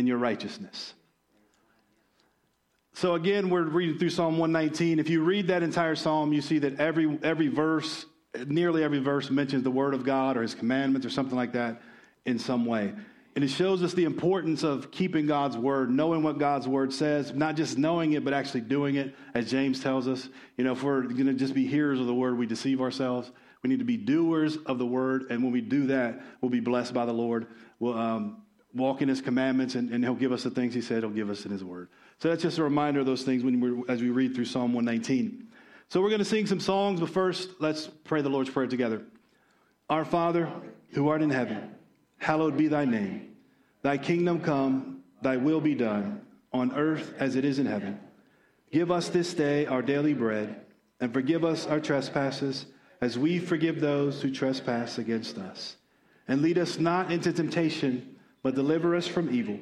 in your righteousness. So again, we're reading through Psalm 119. If you read that entire psalm, you see that every, every verse, nearly every verse mentions the word of God or his commandments or something like that in some way. And it shows us the importance of keeping God's word, knowing what God's word says, not just knowing it, but actually doing it, as James tells us. You know, if we're going to just be hearers of the word, we deceive ourselves. We need to be doers of the word. And when we do that, we'll be blessed by the Lord. We'll um, walk in his commandments, and, and he'll give us the things he said he'll give us in his word. So that's just a reminder of those things when we as we read through Psalm 119. So we're going to sing some songs, but first, let's pray the Lord's Prayer together. Our Father, who art in heaven, hallowed be thy name. Thy kingdom come, thy will be done, on earth as it is in heaven. Give us this day our daily bread, and forgive us our trespasses, as we forgive those who trespass against us. And lead us not into temptation, but deliver us from evil.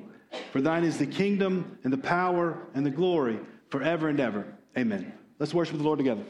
For thine is the kingdom and the power and the glory forever and ever. Amen. Let's worship the Lord together.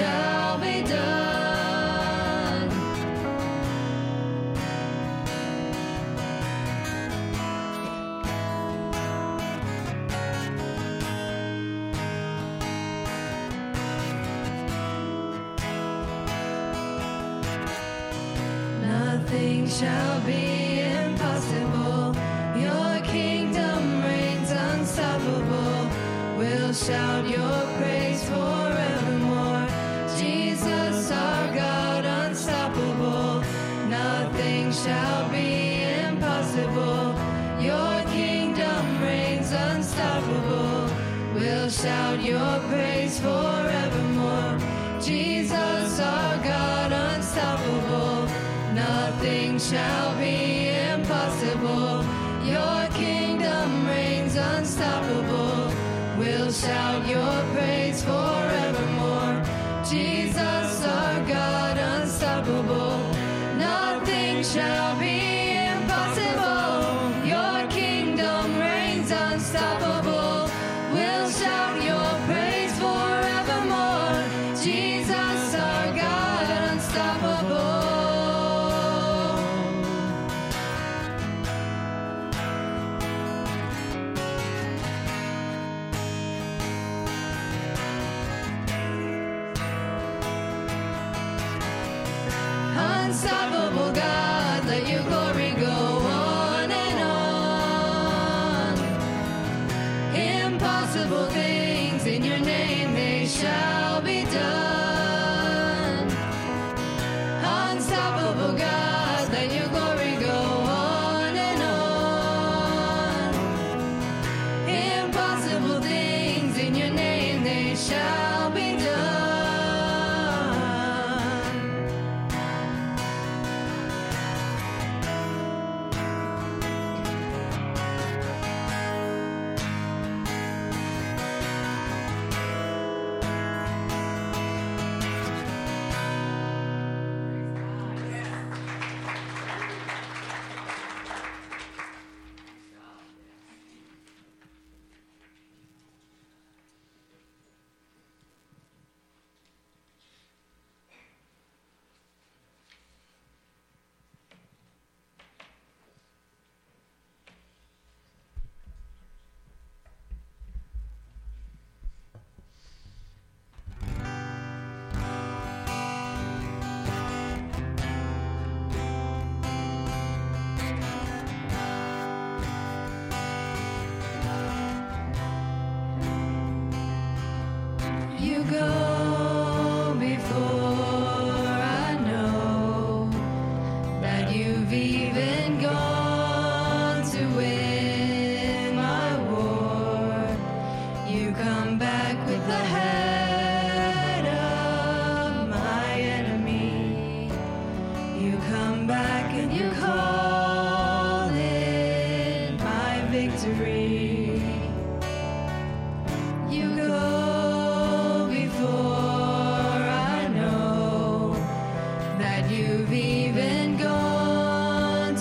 Shall in your name, they shall be done.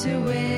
to win.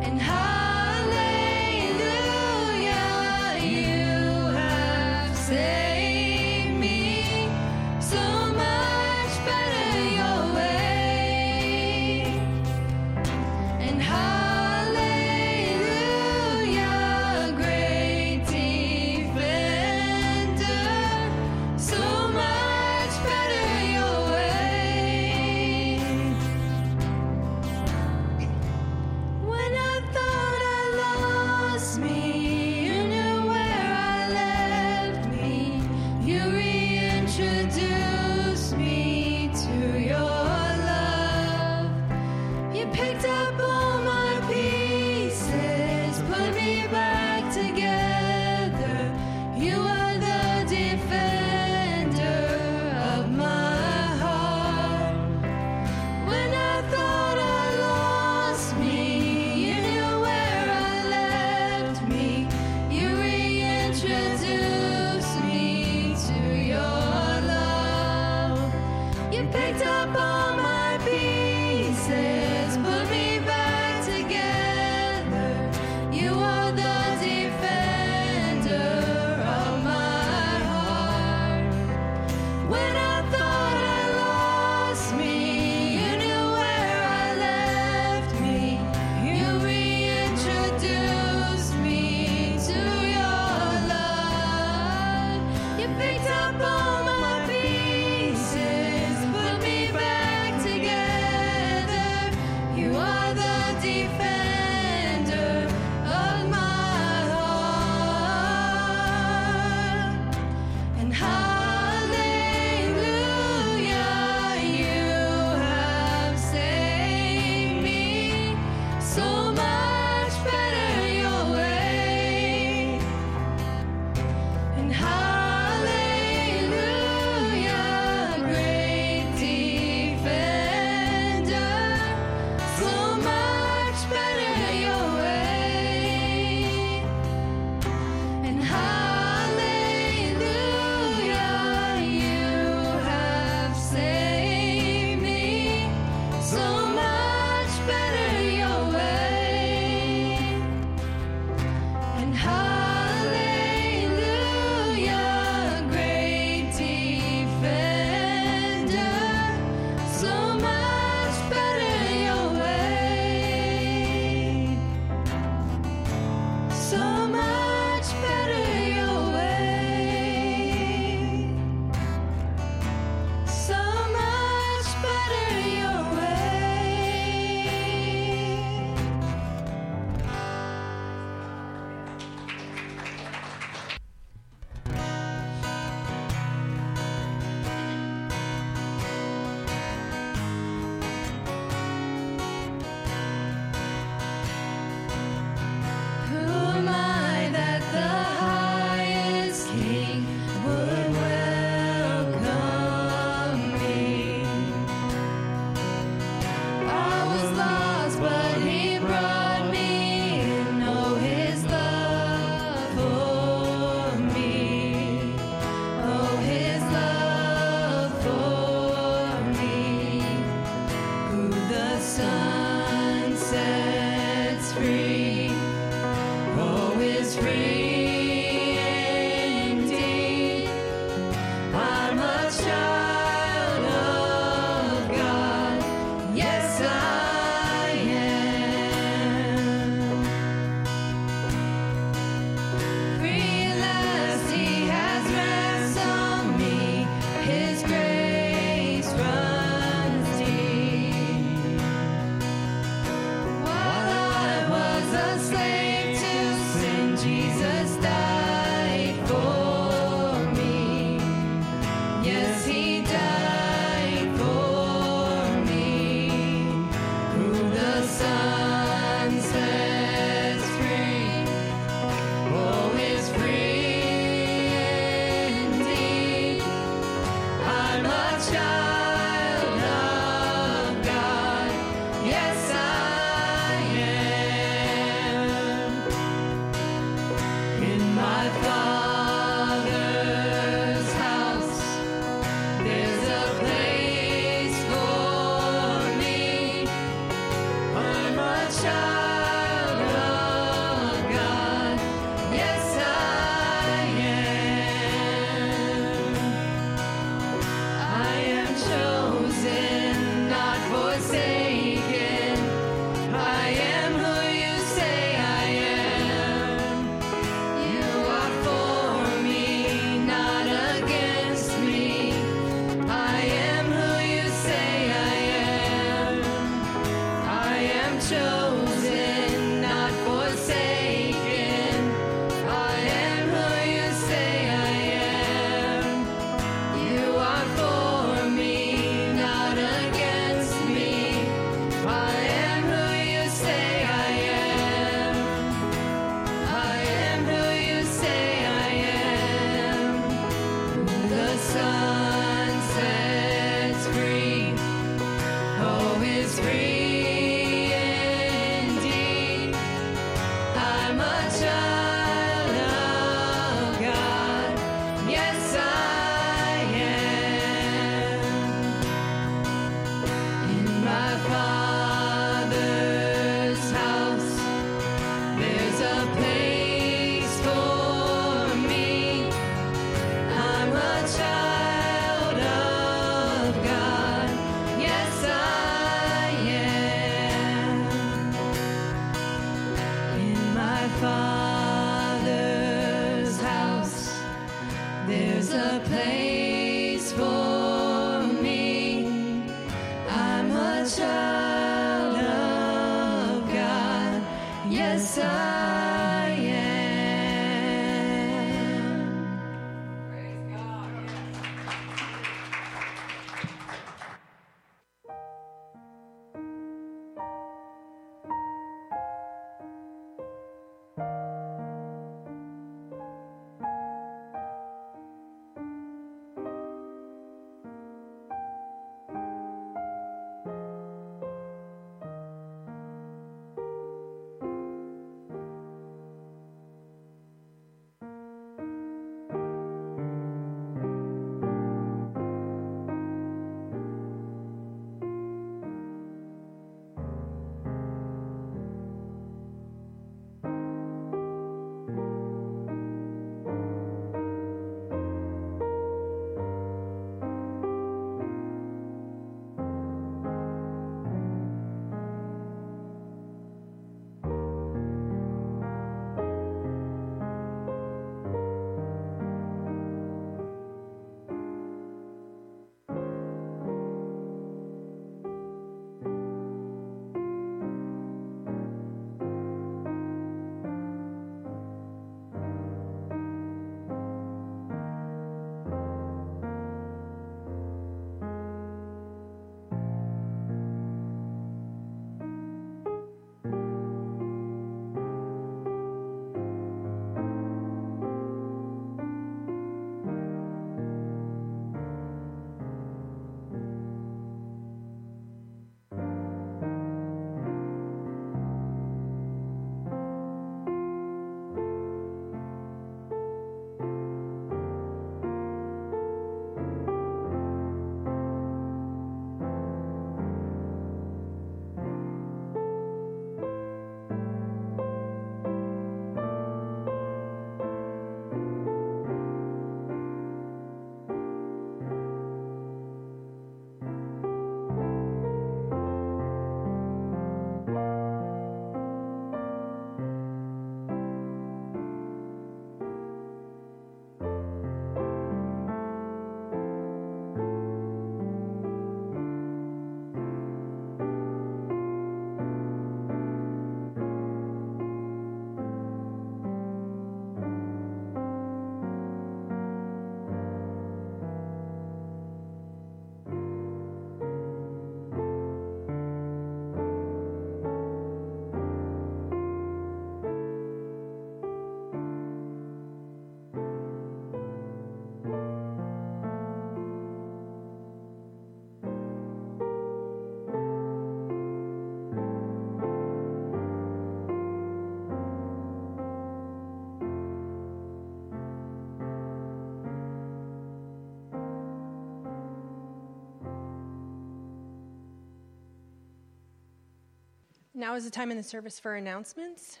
Now is the time in the service for announcements.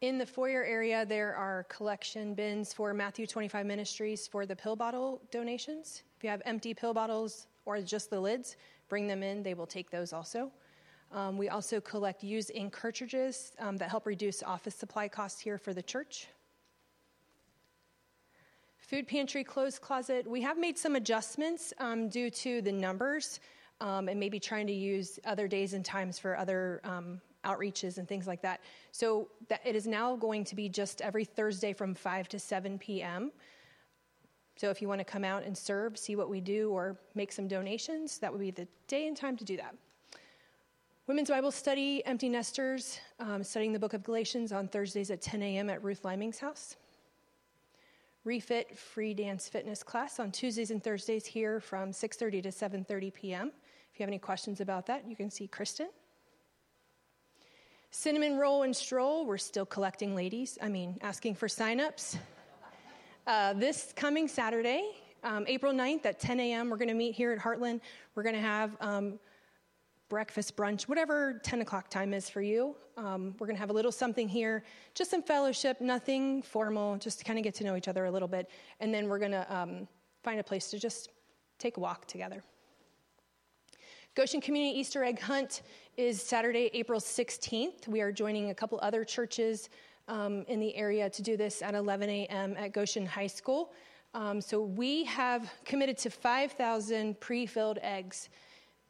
In the foyer area, there are collection bins for Matthew 25 Ministries for the pill bottle donations. If you have empty pill bottles or just the lids, bring them in. They will take those also. Um, we also collect used ink cartridges um, that help reduce office supply costs here for the church. Food pantry, clothes closet. We have made some adjustments um, due to the numbers um, and maybe trying to use other days and times for other um, outreaches and things like that. So that it is now going to be just every Thursday from 5 to 7 p.m. So if you want to come out and serve, see what we do, or make some donations, that would be the day and time to do that. Women's Bible Study, Empty Nesters, um, studying the book of Galatians on Thursdays at 10 a.m. at Ruth Liming's house. Refit free dance fitness class on Tuesdays and Thursdays here from 6:30 to 7:30 p.m. If you have any questions about that, you can see Kristen. Cinnamon roll and stroll, we're still collecting ladies. I mean, asking for signups. Uh, this coming Saturday, um, April 9th at 10 a.m., we're going to meet here at Heartland. We're going to have um, breakfast, brunch, whatever 10 o'clock time is for you. Um, we're going to have a little something here, just some fellowship, nothing formal, just to kind of get to know each other a little bit. And then we're going to um, find a place to just take a walk together. Goshen Community Easter Egg Hunt is Saturday, April 16th. We are joining a couple other churches um, in the area to do this at 11 a.m. at Goshen High School. Um, so we have committed to 5,000 pre filled eggs.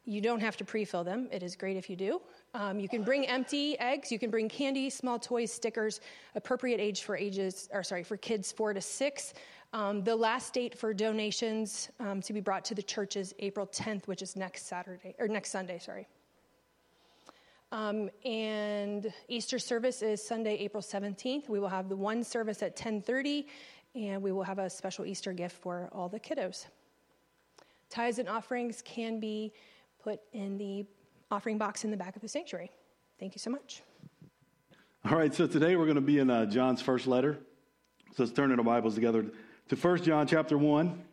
You don't have to pre fill them, it is great if you do. Um, you can bring empty eggs. You can bring candy, small toys, stickers, appropriate age for ages, or sorry, for kids four to six. Um, the last date for donations um, to be brought to the church is April 10th, which is next Saturday or next Sunday. Sorry. Um, and Easter service is Sunday, April 17th. We will have the one service at 10:30, and we will have a special Easter gift for all the kiddos. Tithes and offerings can be put in the offering box in the back of the sanctuary. Thank you so much. All right, so today we're going to be in uh, John's first letter. So let's turn in our Bibles together to 1 John chapter 1.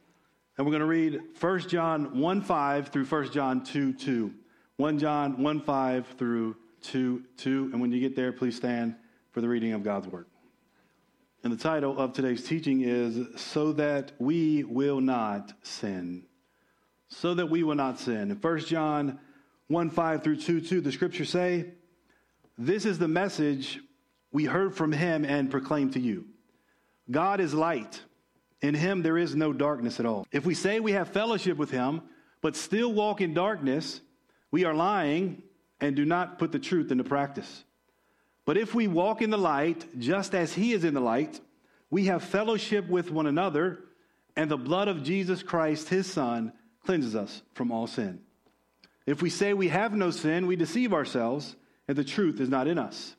And we're going to read 1 John 1 5 through 1 John 2 2. 1 John 1 5 through 2 2. And when you get there, please stand for the reading of God's word. And the title of today's teaching is So That We Will Not Sin. So that we will not sin. In 1 John 1 5 through 2 2, the scriptures say, This is the message we heard from him and proclaimed to you God is light. In him there is no darkness at all. If we say we have fellowship with him, but still walk in darkness, we are lying and do not put the truth into practice. But if we walk in the light, just as he is in the light, we have fellowship with one another, and the blood of Jesus Christ, his son, cleanses us from all sin. If we say we have no sin, we deceive ourselves, and the truth is not in us.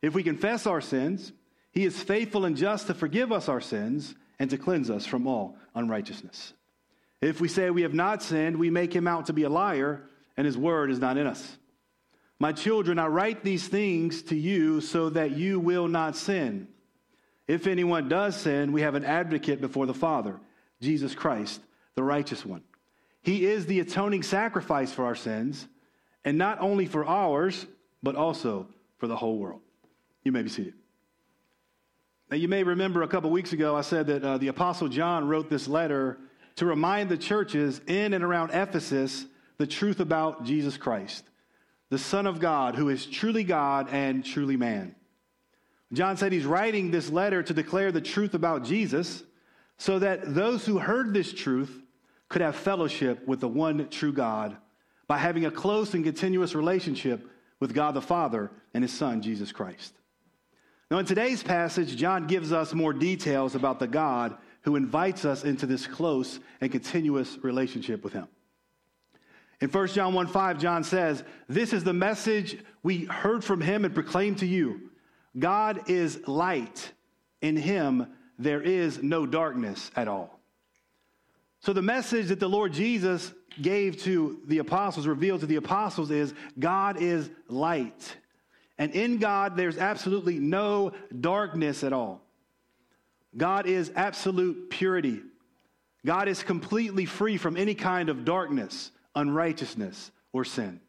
If we confess our sins, he is faithful and just to forgive us our sins and to cleanse us from all unrighteousness. If we say we have not sinned, we make him out to be a liar, and his word is not in us. My children, I write these things to you so that you will not sin. If anyone does sin, we have an advocate before the Father, Jesus Christ, the righteous one. He is the atoning sacrifice for our sins, and not only for ours, but also for the whole world. You may be seated. Now, you may remember a couple weeks ago, I said that uh, the Apostle John wrote this letter to remind the churches in and around Ephesus the truth about Jesus Christ, the Son of God, who is truly God and truly man. John said he's writing this letter to declare the truth about Jesus so that those who heard this truth could have fellowship with the one true God by having a close and continuous relationship with God the Father and his Son, Jesus Christ. Now, in today's passage, John gives us more details about the God who invites us into this close and continuous relationship with him. In 1 John 1 5, John says, This is the message we heard from him and proclaimed to you God is light. In him there is no darkness at all. So, the message that the Lord Jesus gave to the apostles, revealed to the apostles, is God is light. And in God, there's absolutely no darkness at all. God is absolute purity. God is completely free from any kind of darkness, unrighteousness, or sin.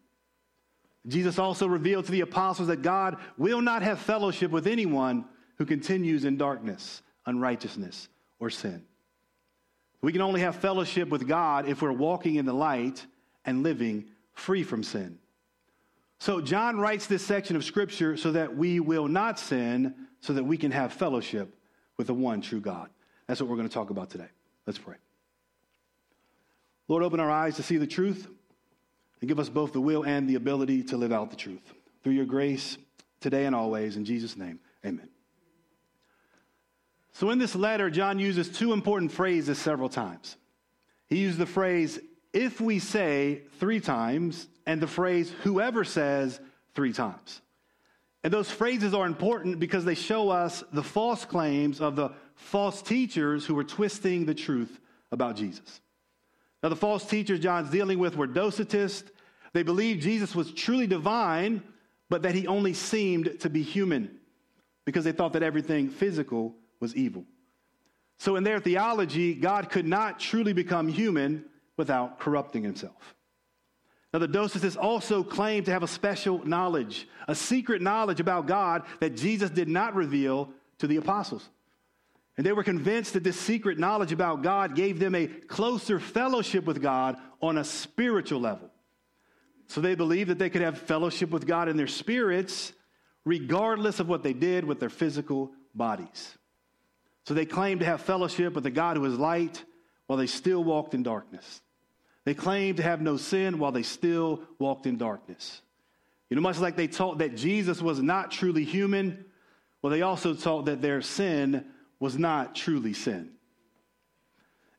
Jesus also revealed to the apostles that God will not have fellowship with anyone who continues in darkness, unrighteousness, or sin. We can only have fellowship with God if we're walking in the light and living free from sin. So, John writes this section of Scripture so that we will not sin, so that we can have fellowship with the one true God. That's what we're going to talk about today. Let's pray. Lord, open our eyes to see the truth and give us both the will and the ability to live out the truth. Through your grace, today and always, in Jesus' name, amen. So, in this letter, John uses two important phrases several times. He used the phrase, if we say three times, and the phrase whoever says three times. And those phrases are important because they show us the false claims of the false teachers who were twisting the truth about Jesus. Now, the false teachers John's dealing with were Docetists. They believed Jesus was truly divine, but that he only seemed to be human because they thought that everything physical was evil. So, in their theology, God could not truly become human without corrupting himself. Now, the Docetists also claimed to have a special knowledge, a secret knowledge about God that Jesus did not reveal to the apostles. And they were convinced that this secret knowledge about God gave them a closer fellowship with God on a spiritual level. So they believed that they could have fellowship with God in their spirits, regardless of what they did with their physical bodies. So they claimed to have fellowship with the God who is light while they still walked in darkness. They claimed to have no sin while they still walked in darkness. You know, much like they taught that Jesus was not truly human, well, they also taught that their sin was not truly sin.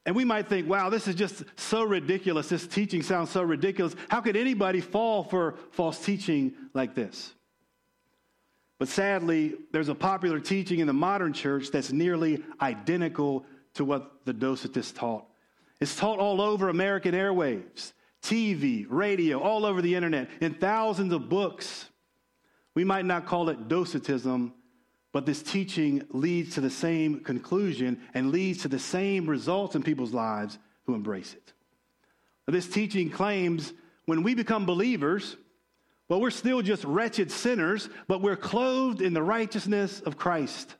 And we might think, wow, this is just so ridiculous. This teaching sounds so ridiculous. How could anybody fall for false teaching like this? But sadly, there's a popular teaching in the modern church that's nearly identical to what the Docetists taught. It's taught all over American airwaves, TV, radio, all over the internet, in thousands of books. We might not call it Docetism, but this teaching leads to the same conclusion and leads to the same results in people's lives who embrace it. This teaching claims when we become believers, well, we're still just wretched sinners, but we're clothed in the righteousness of Christ.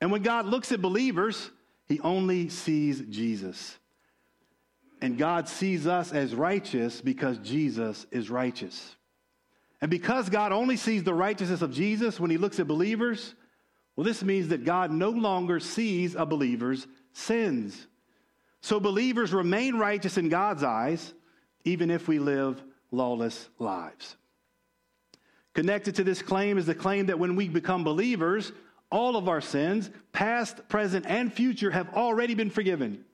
And when God looks at believers, he only sees Jesus. And God sees us as righteous because Jesus is righteous. And because God only sees the righteousness of Jesus when he looks at believers, well, this means that God no longer sees a believer's sins. So believers remain righteous in God's eyes, even if we live lawless lives. Connected to this claim is the claim that when we become believers, all of our sins, past, present, and future, have already been forgiven.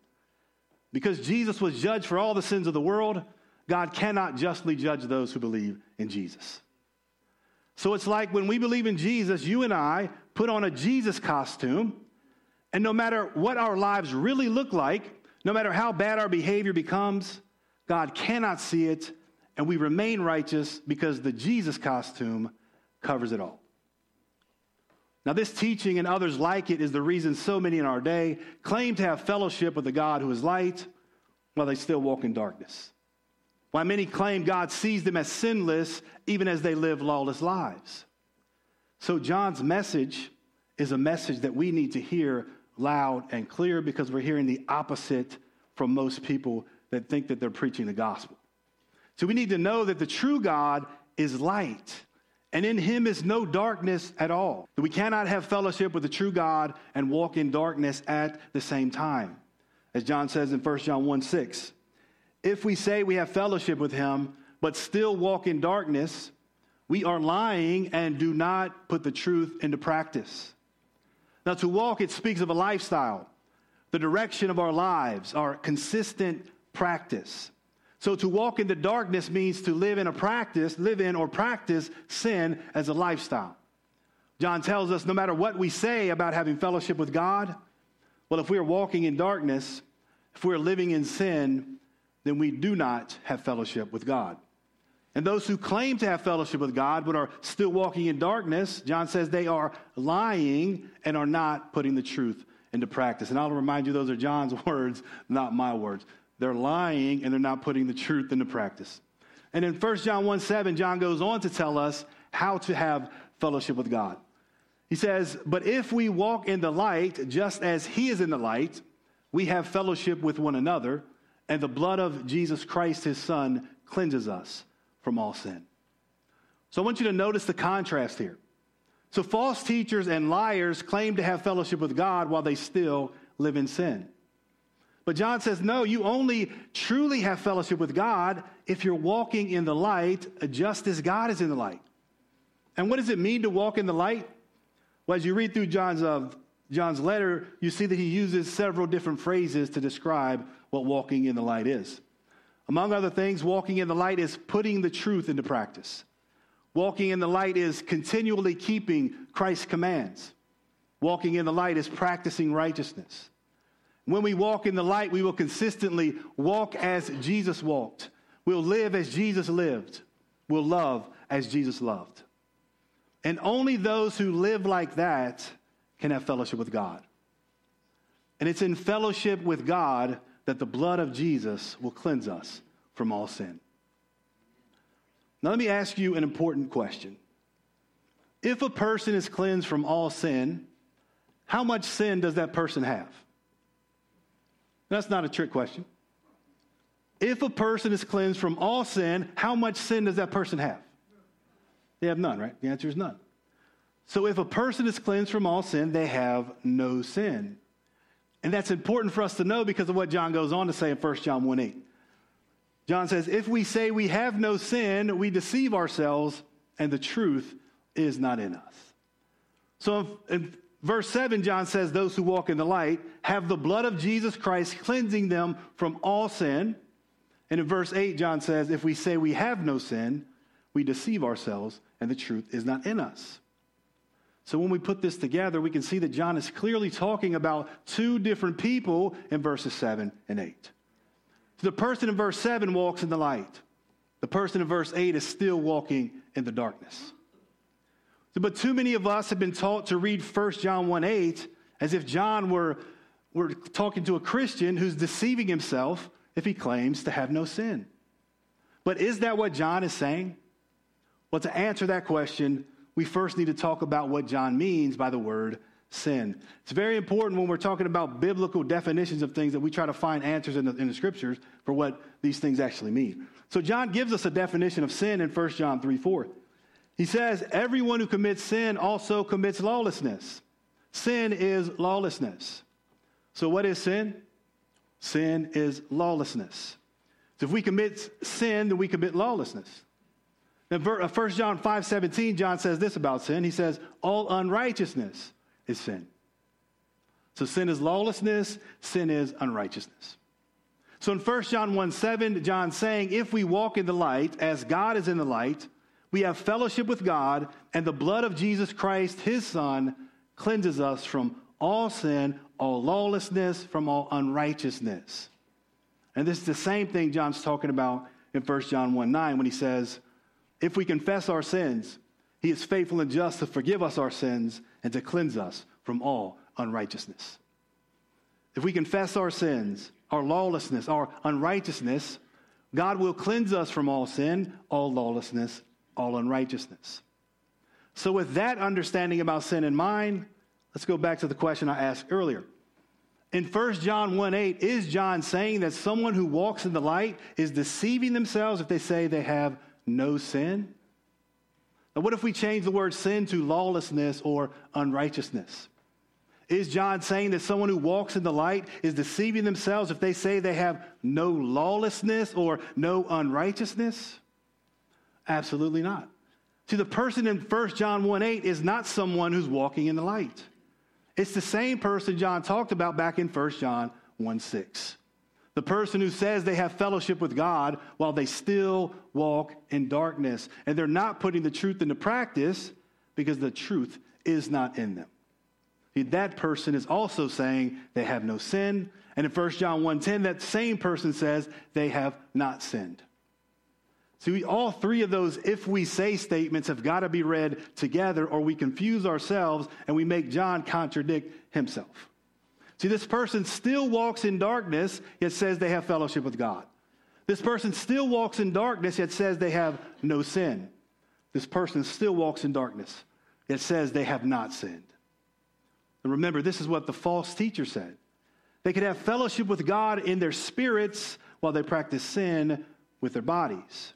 Because Jesus was judged for all the sins of the world, God cannot justly judge those who believe in Jesus. So it's like when we believe in Jesus, you and I put on a Jesus costume, and no matter what our lives really look like, no matter how bad our behavior becomes, God cannot see it, and we remain righteous because the Jesus costume covers it all. Now, this teaching and others like it is the reason so many in our day claim to have fellowship with the God who is light while they still walk in darkness. Why many claim God sees them as sinless even as they live lawless lives. So, John's message is a message that we need to hear loud and clear because we're hearing the opposite from most people that think that they're preaching the gospel. So, we need to know that the true God is light, and in him is no darkness at all. We cannot have fellowship with the true God and walk in darkness at the same time. As John says in 1 John 1 6, if we say we have fellowship with him, but still walk in darkness, we are lying and do not put the truth into practice. Now, to walk, it speaks of a lifestyle, the direction of our lives, our consistent practice. So, to walk in the darkness means to live in a practice, live in or practice sin as a lifestyle. John tells us no matter what we say about having fellowship with God, well, if we are walking in darkness, if we're living in sin, then we do not have fellowship with God. And those who claim to have fellowship with God but are still walking in darkness, John says they are lying and are not putting the truth into practice. And I'll remind you, those are John's words, not my words. They're lying and they're not putting the truth into practice. And in 1 John 1 7, John goes on to tell us how to have fellowship with God. He says, But if we walk in the light, just as he is in the light, we have fellowship with one another, and the blood of Jesus Christ, his son, cleanses us from all sin. So I want you to notice the contrast here. So false teachers and liars claim to have fellowship with God while they still live in sin. But John says, no, you only truly have fellowship with God if you're walking in the light just as God is in the light. And what does it mean to walk in the light? Well, as you read through John's, uh, John's letter, you see that he uses several different phrases to describe what walking in the light is. Among other things, walking in the light is putting the truth into practice. Walking in the light is continually keeping Christ's commands. Walking in the light is practicing righteousness. When we walk in the light, we will consistently walk as Jesus walked. We'll live as Jesus lived. We'll love as Jesus loved. And only those who live like that can have fellowship with God. And it's in fellowship with God that the blood of Jesus will cleanse us from all sin. Now, let me ask you an important question. If a person is cleansed from all sin, how much sin does that person have? That's not a trick question. If a person is cleansed from all sin, how much sin does that person have? They have none, right? The answer is none. So if a person is cleansed from all sin, they have no sin. And that's important for us to know because of what John goes on to say in 1 John 1 8. John says, If we say we have no sin, we deceive ourselves, and the truth is not in us. So in verse 7, John says, Those who walk in the light have the blood of Jesus Christ cleansing them from all sin. And in verse 8, John says, If we say we have no sin, we deceive ourselves, and the truth is not in us. So when we put this together, we can see that John is clearly talking about two different people in verses 7 and 8. So the person in verse 7 walks in the light. The person in verse 8 is still walking in the darkness. But too many of us have been taught to read 1 John 1 8 as if John were, were talking to a Christian who's deceiving himself if he claims to have no sin. But is that what John is saying? Well, to answer that question, we first need to talk about what John means by the word sin. It's very important when we're talking about biblical definitions of things that we try to find answers in the, in the scriptures for what these things actually mean. So, John gives us a definition of sin in 1 John 3 4. He says, Everyone who commits sin also commits lawlessness. Sin is lawlessness. So, what is sin? Sin is lawlessness. So, if we commit sin, then we commit lawlessness. In 1 uh, John 5 17, John says this about sin. He says, All unrighteousness is sin. So sin is lawlessness, sin is unrighteousness. So in 1 John 1 7, John's saying, If we walk in the light as God is in the light, we have fellowship with God, and the blood of Jesus Christ, his Son, cleanses us from all sin, all lawlessness, from all unrighteousness. And this is the same thing John's talking about in 1 John 1 9 when he says, if we confess our sins, he is faithful and just to forgive us our sins and to cleanse us from all unrighteousness. If we confess our sins, our lawlessness, our unrighteousness, God will cleanse us from all sin, all lawlessness, all unrighteousness. So, with that understanding about sin in mind, let's go back to the question I asked earlier. In 1 John 1 8, is John saying that someone who walks in the light is deceiving themselves if they say they have no sin? Now, what if we change the word sin to lawlessness or unrighteousness? Is John saying that someone who walks in the light is deceiving themselves if they say they have no lawlessness or no unrighteousness? Absolutely not. See, the person in 1 John 1 8 is not someone who's walking in the light. It's the same person John talked about back in 1 John 1 6. The person who says they have fellowship with God while they still walk in darkness. And they're not putting the truth into practice because the truth is not in them. That person is also saying they have no sin. And in 1 John 1:10, that same person says they have not sinned. See, all three of those if we say statements have got to be read together, or we confuse ourselves and we make John contradict himself. See, this person still walks in darkness, yet says they have fellowship with God. This person still walks in darkness, yet says they have no sin. This person still walks in darkness, yet says they have not sinned. And remember, this is what the false teacher said. They could have fellowship with God in their spirits while they practice sin with their bodies.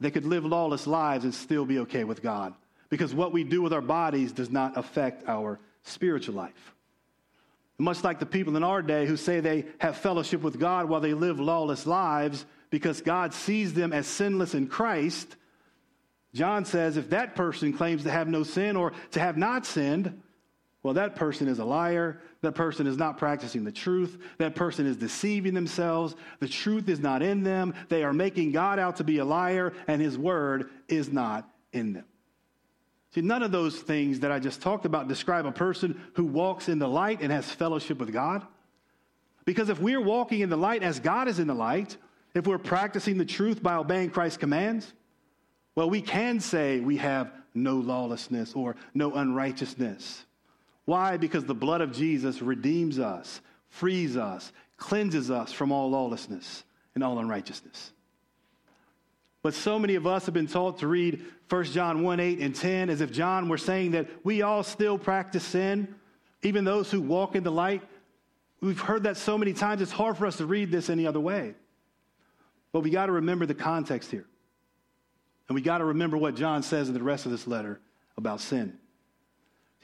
They could live lawless lives and still be okay with God because what we do with our bodies does not affect our spiritual life. Much like the people in our day who say they have fellowship with God while they live lawless lives because God sees them as sinless in Christ, John says if that person claims to have no sin or to have not sinned, well, that person is a liar. That person is not practicing the truth. That person is deceiving themselves. The truth is not in them. They are making God out to be a liar, and his word is not in them. See, none of those things that I just talked about describe a person who walks in the light and has fellowship with God. Because if we're walking in the light as God is in the light, if we're practicing the truth by obeying Christ's commands, well, we can say we have no lawlessness or no unrighteousness. Why? Because the blood of Jesus redeems us, frees us, cleanses us from all lawlessness and all unrighteousness. But so many of us have been taught to read 1 John 1 8 and 10 as if John were saying that we all still practice sin, even those who walk in the light. We've heard that so many times, it's hard for us to read this any other way. But we got to remember the context here. And we got to remember what John says in the rest of this letter about sin.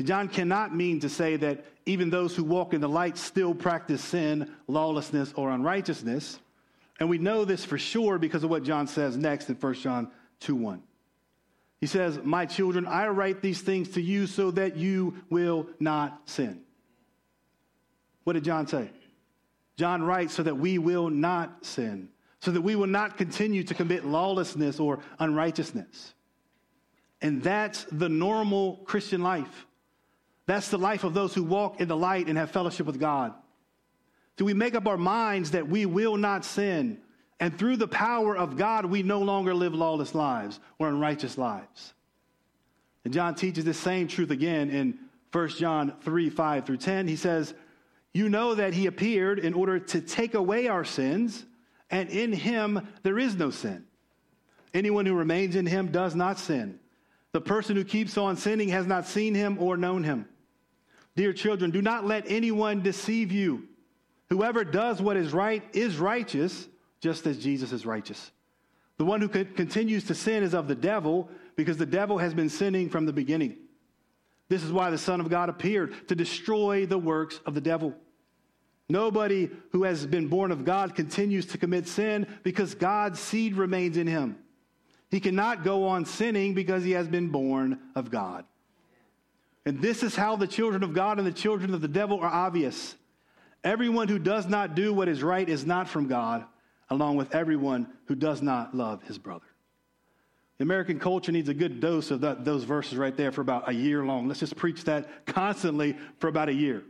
John cannot mean to say that even those who walk in the light still practice sin, lawlessness, or unrighteousness. And we know this for sure because of what John says next in 1 John 2 1. He says, My children, I write these things to you so that you will not sin. What did John say? John writes so that we will not sin, so that we will not continue to commit lawlessness or unrighteousness. And that's the normal Christian life. That's the life of those who walk in the light and have fellowship with God. Do we make up our minds that we will not sin? And through the power of God, we no longer live lawless lives or unrighteous lives. And John teaches the same truth again in 1 John 3 5 through 10. He says, You know that he appeared in order to take away our sins, and in him there is no sin. Anyone who remains in him does not sin. The person who keeps on sinning has not seen him or known him. Dear children, do not let anyone deceive you. Whoever does what is right is righteous, just as Jesus is righteous. The one who continues to sin is of the devil, because the devil has been sinning from the beginning. This is why the Son of God appeared, to destroy the works of the devil. Nobody who has been born of God continues to commit sin because God's seed remains in him. He cannot go on sinning because he has been born of God. And this is how the children of God and the children of the devil are obvious. Everyone who does not do what is right is not from God, along with everyone who does not love his brother. The American culture needs a good dose of that, those verses right there for about a year long. Let's just preach that constantly for about a year.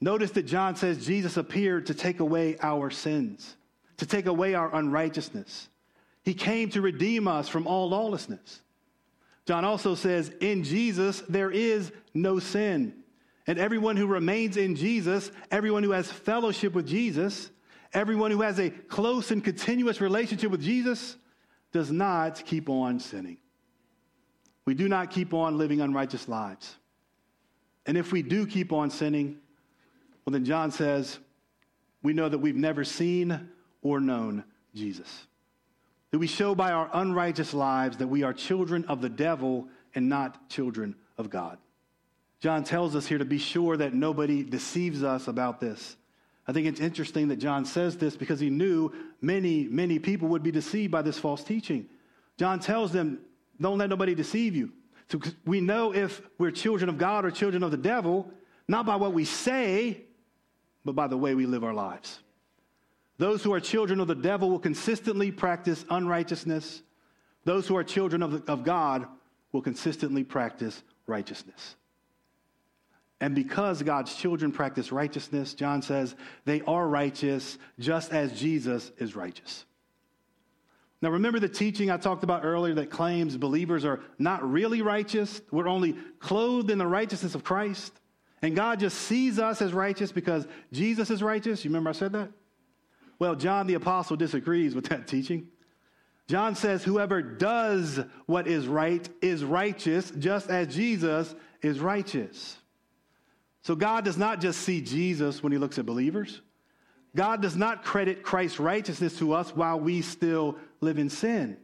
Notice that John says Jesus appeared to take away our sins, to take away our unrighteousness. He came to redeem us from all lawlessness. John also says, In Jesus there is no sin. And everyone who remains in Jesus, everyone who has fellowship with Jesus, everyone who has a close and continuous relationship with Jesus, does not keep on sinning. We do not keep on living unrighteous lives. And if we do keep on sinning, well, then John says, we know that we've never seen or known Jesus. That we show by our unrighteous lives that we are children of the devil and not children of God. John tells us here to be sure that nobody deceives us about this. I think it's interesting that John says this because he knew many, many people would be deceived by this false teaching. John tells them, don't let nobody deceive you. So we know if we're children of God or children of the devil, not by what we say, but by the way we live our lives. Those who are children of the devil will consistently practice unrighteousness. Those who are children of, the, of God will consistently practice righteousness. And because God's children practice righteousness, John says, they are righteous just as Jesus is righteous. Now, remember the teaching I talked about earlier that claims believers are not really righteous? We're only clothed in the righteousness of Christ. And God just sees us as righteous because Jesus is righteous. You remember I said that? Well, John the Apostle disagrees with that teaching. John says, Whoever does what is right is righteous, just as Jesus is righteous. So God does not just see Jesus when he looks at believers. God does not credit Christ's righteousness to us while we still live in sin.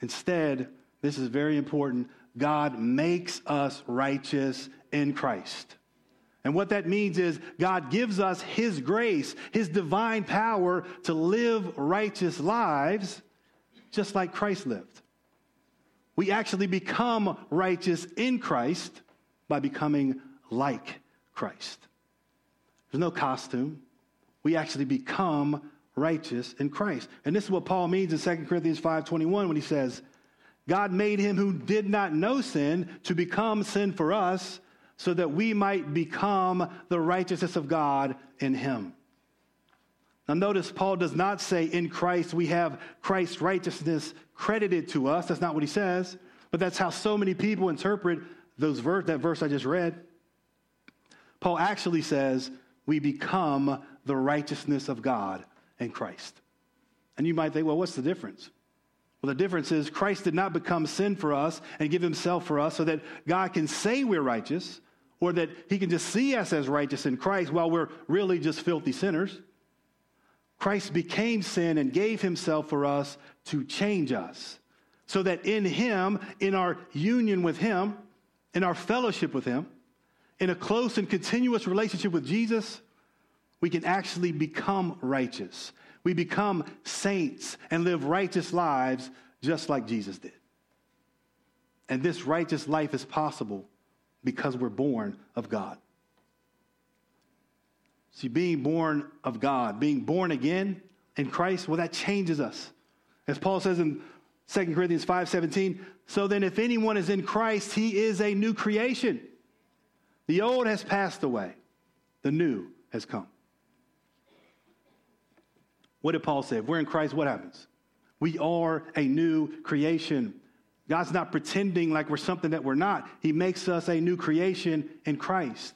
Instead, this is very important God makes us righteous in Christ. And what that means is God gives us His grace, His divine power to live righteous lives just like Christ lived. We actually become righteous in Christ by becoming like Christ. There's no costume. We actually become righteous in Christ. And this is what Paul means in 2 Corinthians 5:21 when he says, God made him who did not know sin to become sin for us so that we might become the righteousness of God in him. Now, notice Paul does not say in Christ we have Christ's righteousness credited to us. That's not what he says, but that's how so many people interpret those verse, that verse I just read. Paul actually says we become the righteousness of God in Christ. And you might think, well, what's the difference? Well, the difference is Christ did not become sin for us and give himself for us so that God can say we're righteous or that he can just see us as righteous in Christ while we're really just filthy sinners. Christ became sin and gave himself for us to change us so that in him, in our union with him, in our fellowship with him, in a close and continuous relationship with Jesus, we can actually become righteous. We become saints and live righteous lives just like Jesus did. And this righteous life is possible because we're born of God. See, being born of God, being born again in Christ, well, that changes us. As Paul says in 2 Corinthians 5:17, so then if anyone is in Christ, he is a new creation. The old has passed away, the new has come. What did Paul say? If we're in Christ, what happens? We are a new creation. God's not pretending like we're something that we're not. He makes us a new creation in Christ.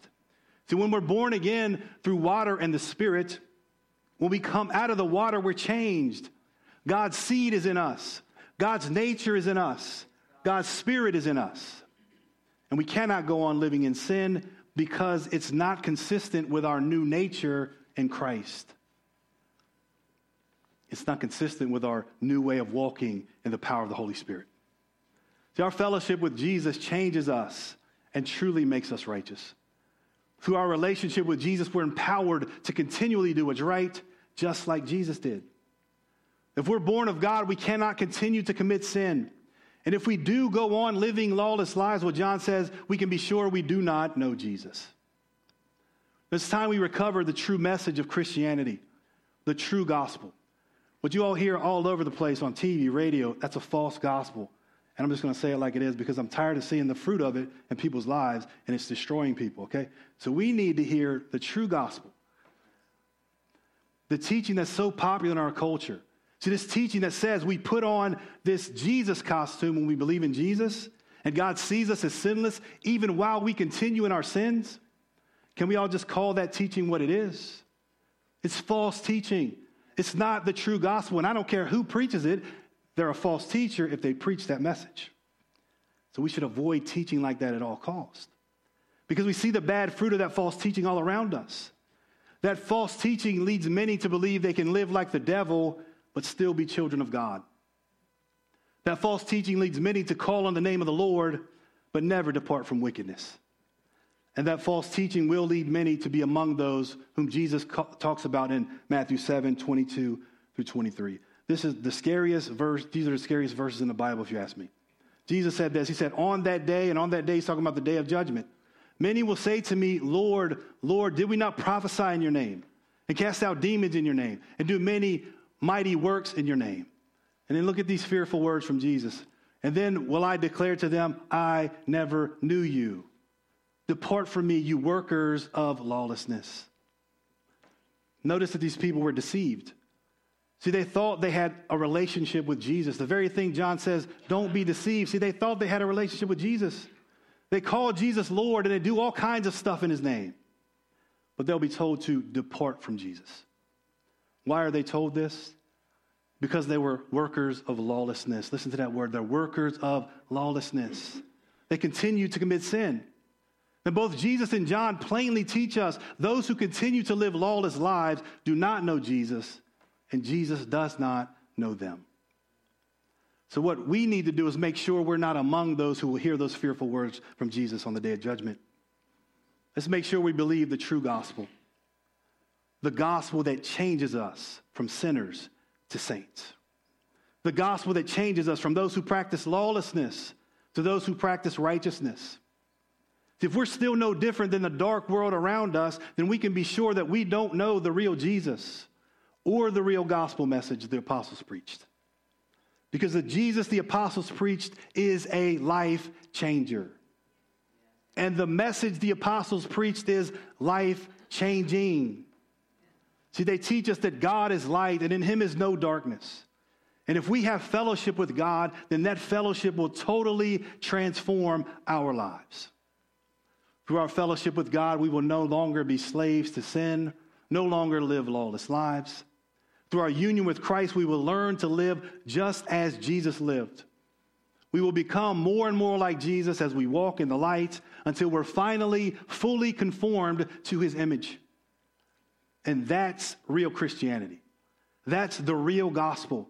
See, when we're born again through water and the Spirit, when we come out of the water, we're changed. God's seed is in us, God's nature is in us, God's Spirit is in us. And we cannot go on living in sin because it's not consistent with our new nature in Christ. It's not consistent with our new way of walking in the power of the Holy Spirit. See, our fellowship with Jesus changes us and truly makes us righteous. Through our relationship with Jesus, we're empowered to continually do what's right, just like Jesus did. If we're born of God, we cannot continue to commit sin. And if we do go on living lawless lives, what John says, we can be sure we do not know Jesus. It's time we recover the true message of Christianity, the true gospel. What you all hear all over the place on TV, radio, that's a false gospel. And I'm just going to say it like it is because I'm tired of seeing the fruit of it in people's lives and it's destroying people, okay? So we need to hear the true gospel. The teaching that's so popular in our culture. See, this teaching that says we put on this Jesus costume when we believe in Jesus and God sees us as sinless even while we continue in our sins. Can we all just call that teaching what it is? It's false teaching. It's not the true gospel. And I don't care who preaches it, they're a false teacher if they preach that message. So we should avoid teaching like that at all costs. Because we see the bad fruit of that false teaching all around us. That false teaching leads many to believe they can live like the devil but still be children of God. That false teaching leads many to call on the name of the Lord but never depart from wickedness. And that false teaching will lead many to be among those whom Jesus talks about in Matthew 7 22 through 23. This is the scariest verse. These are the scariest verses in the Bible, if you ask me. Jesus said this. He said, On that day, and on that day, he's talking about the day of judgment, many will say to me, Lord, Lord, did we not prophesy in your name, and cast out demons in your name, and do many mighty works in your name? And then look at these fearful words from Jesus. And then will I declare to them, I never knew you. Depart from me, you workers of lawlessness. Notice that these people were deceived. See, they thought they had a relationship with Jesus. The very thing John says, don't be deceived. See, they thought they had a relationship with Jesus. They call Jesus Lord and they do all kinds of stuff in his name. But they'll be told to depart from Jesus. Why are they told this? Because they were workers of lawlessness. Listen to that word. They're workers of lawlessness. They continue to commit sin. And both Jesus and John plainly teach us those who continue to live lawless lives do not know Jesus and Jesus does not know them. So, what we need to do is make sure we're not among those who will hear those fearful words from Jesus on the day of judgment. Let's make sure we believe the true gospel, the gospel that changes us from sinners to saints, the gospel that changes us from those who practice lawlessness to those who practice righteousness. If we're still no different than the dark world around us, then we can be sure that we don't know the real Jesus or the real gospel message the apostles preached. Because the Jesus the apostles preached is a life changer. And the message the apostles preached is life changing. See, they teach us that God is light and in him is no darkness. And if we have fellowship with God, then that fellowship will totally transform our lives. Through our fellowship with God, we will no longer be slaves to sin, no longer live lawless lives. Through our union with Christ, we will learn to live just as Jesus lived. We will become more and more like Jesus as we walk in the light until we're finally fully conformed to his image. And that's real Christianity. That's the real gospel.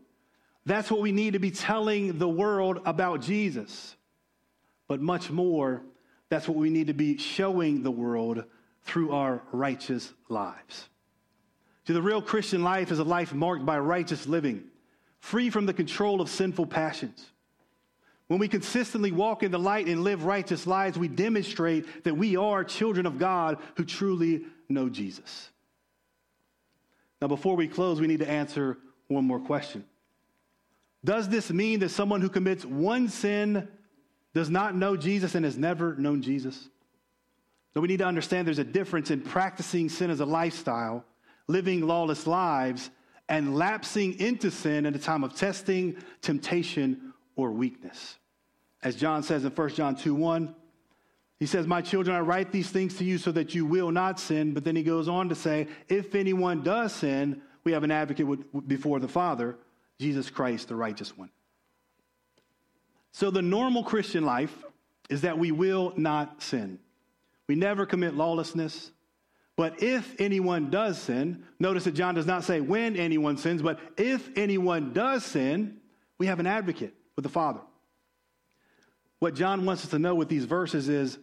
That's what we need to be telling the world about Jesus. But much more, that's what we need to be showing the world through our righteous lives. See, the real Christian life is a life marked by righteous living, free from the control of sinful passions. When we consistently walk in the light and live righteous lives, we demonstrate that we are children of God who truly know Jesus. Now, before we close, we need to answer one more question. Does this mean that someone who commits one sin does not know Jesus and has never known Jesus? No, we need to understand there's a difference in practicing sin as a lifestyle, living lawless lives, and lapsing into sin in a time of testing, temptation, or weakness. As John says in 1 John 2 1, he says, My children, I write these things to you so that you will not sin. But then he goes on to say, If anyone does sin, we have an advocate with, before the Father, Jesus Christ, the righteous one. So the normal Christian life is that we will not sin. We never commit lawlessness. But if anyone does sin, notice that John does not say when anyone sins, but if anyone does sin, we have an advocate with the Father. What John wants us to know with these verses is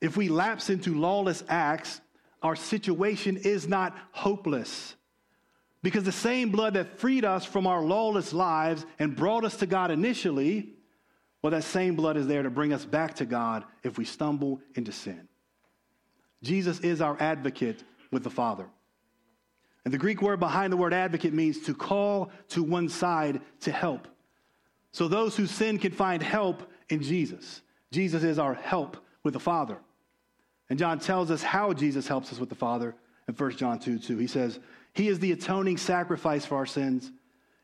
if we lapse into lawless acts, our situation is not hopeless. Because the same blood that freed us from our lawless lives and brought us to God initially, well, that same blood is there to bring us back to God if we stumble into sin. Jesus is our advocate with the Father. And the Greek word behind the word advocate means to call to one side to help. So those who sin can find help in Jesus. Jesus is our help with the Father. And John tells us how Jesus helps us with the Father in 1 John 2 2. He says, He is the atoning sacrifice for our sins,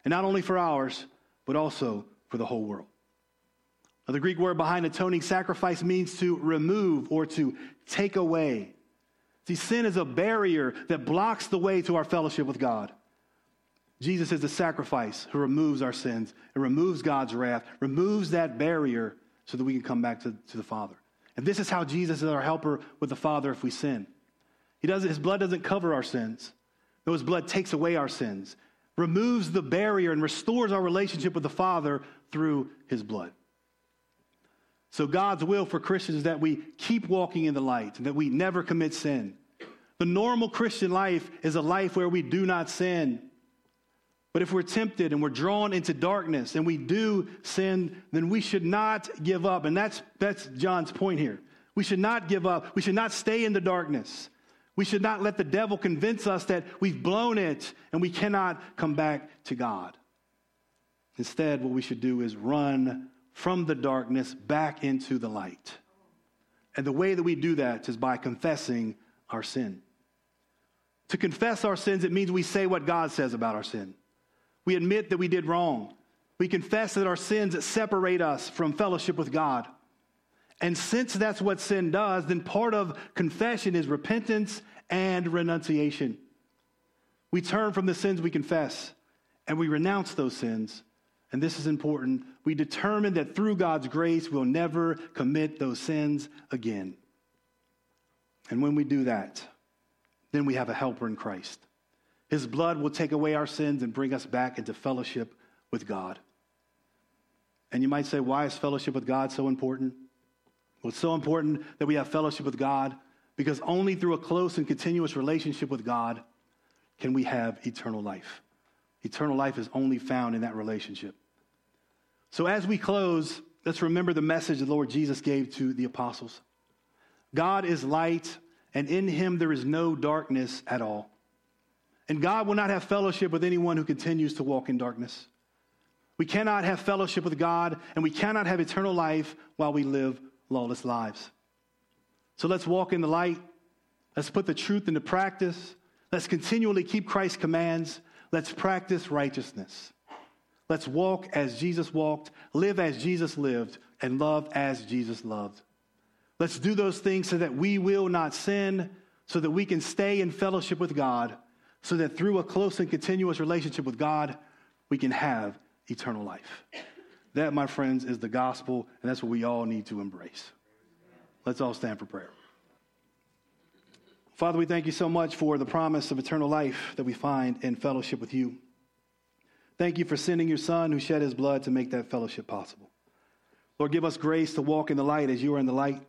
and not only for ours, but also for the whole world. Now, the Greek word behind atoning sacrifice means to remove or to take away. See, sin is a barrier that blocks the way to our fellowship with God. Jesus is the sacrifice who removes our sins and removes God's wrath, removes that barrier so that we can come back to, to the Father. And this is how Jesus is our helper with the Father if we sin. He doesn't, his blood doesn't cover our sins. No, his blood takes away our sins, removes the barrier, and restores our relationship with the Father through his blood. So God's will for Christians is that we keep walking in the light that we never commit sin. The normal Christian life is a life where we do not sin. But if we're tempted and we're drawn into darkness and we do sin, then we should not give up. And that's, that's John's point here. We should not give up. We should not stay in the darkness. We should not let the devil convince us that we've blown it and we cannot come back to God. Instead, what we should do is run from the darkness back into the light. And the way that we do that is by confessing our sin. To confess our sins, it means we say what God says about our sin. We admit that we did wrong. We confess that our sins separate us from fellowship with God. And since that's what sin does, then part of confession is repentance and renunciation. We turn from the sins we confess and we renounce those sins. And this is important. We determine that through God's grace, we'll never commit those sins again. And when we do that, then we have a helper in Christ. His blood will take away our sins and bring us back into fellowship with God. And you might say, why is fellowship with God so important? Well, it's so important that we have fellowship with God because only through a close and continuous relationship with God can we have eternal life. Eternal life is only found in that relationship. So, as we close, let's remember the message the Lord Jesus gave to the apostles God is light, and in him there is no darkness at all. And God will not have fellowship with anyone who continues to walk in darkness. We cannot have fellowship with God, and we cannot have eternal life while we live lawless lives. So let's walk in the light. Let's put the truth into practice. Let's continually keep Christ's commands. Let's practice righteousness. Let's walk as Jesus walked, live as Jesus lived, and love as Jesus loved. Let's do those things so that we will not sin, so that we can stay in fellowship with God so that through a close and continuous relationship with God, we can have eternal life. That, my friends, is the gospel, and that's what we all need to embrace. Let's all stand for prayer. Father, we thank you so much for the promise of eternal life that we find in fellowship with you. Thank you for sending your Son who shed his blood to make that fellowship possible. Lord, give us grace to walk in the light as you are in the light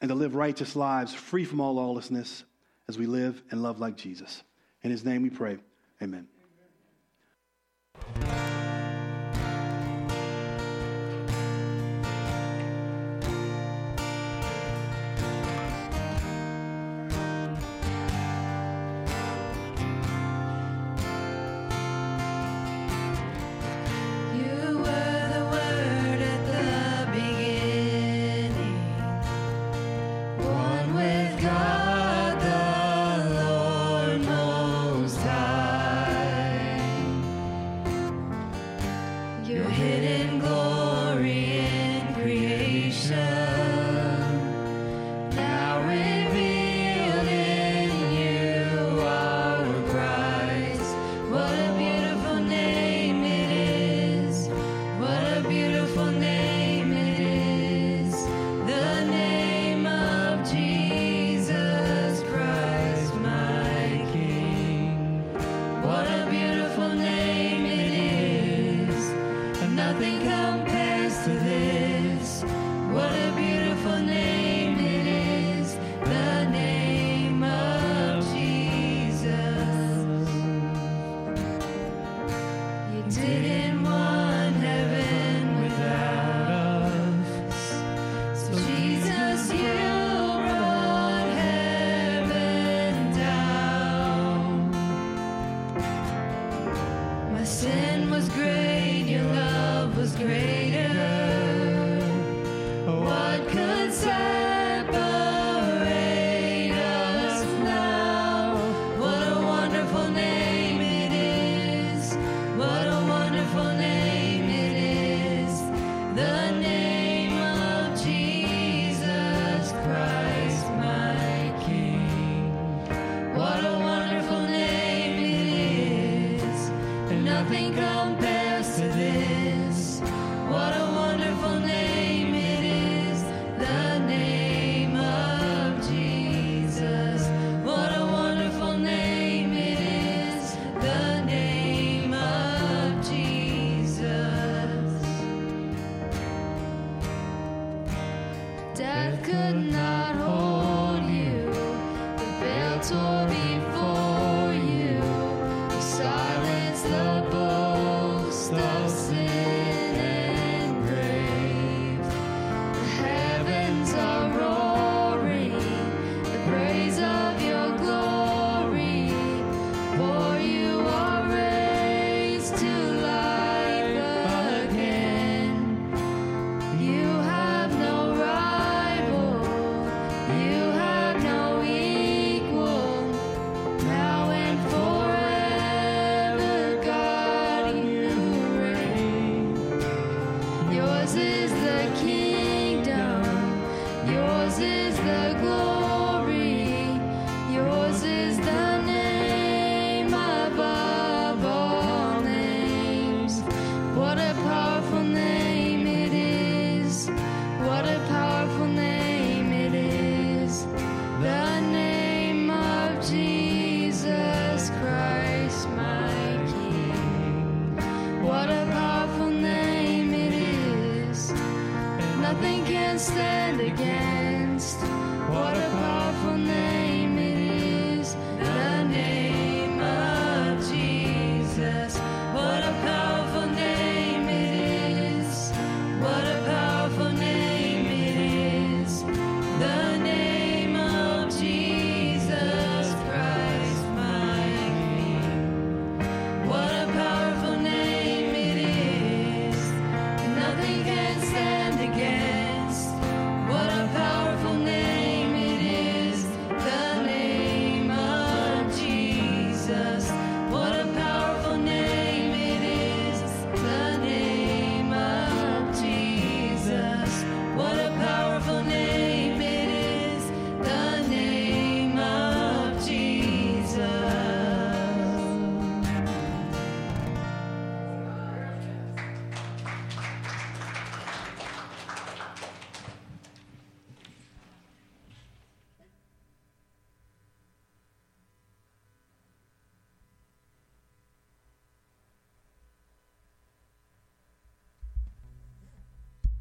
and to live righteous lives free from all lawlessness as we live and love like Jesus. In his name we pray. Amen. Is the kingdom, yours is the glory,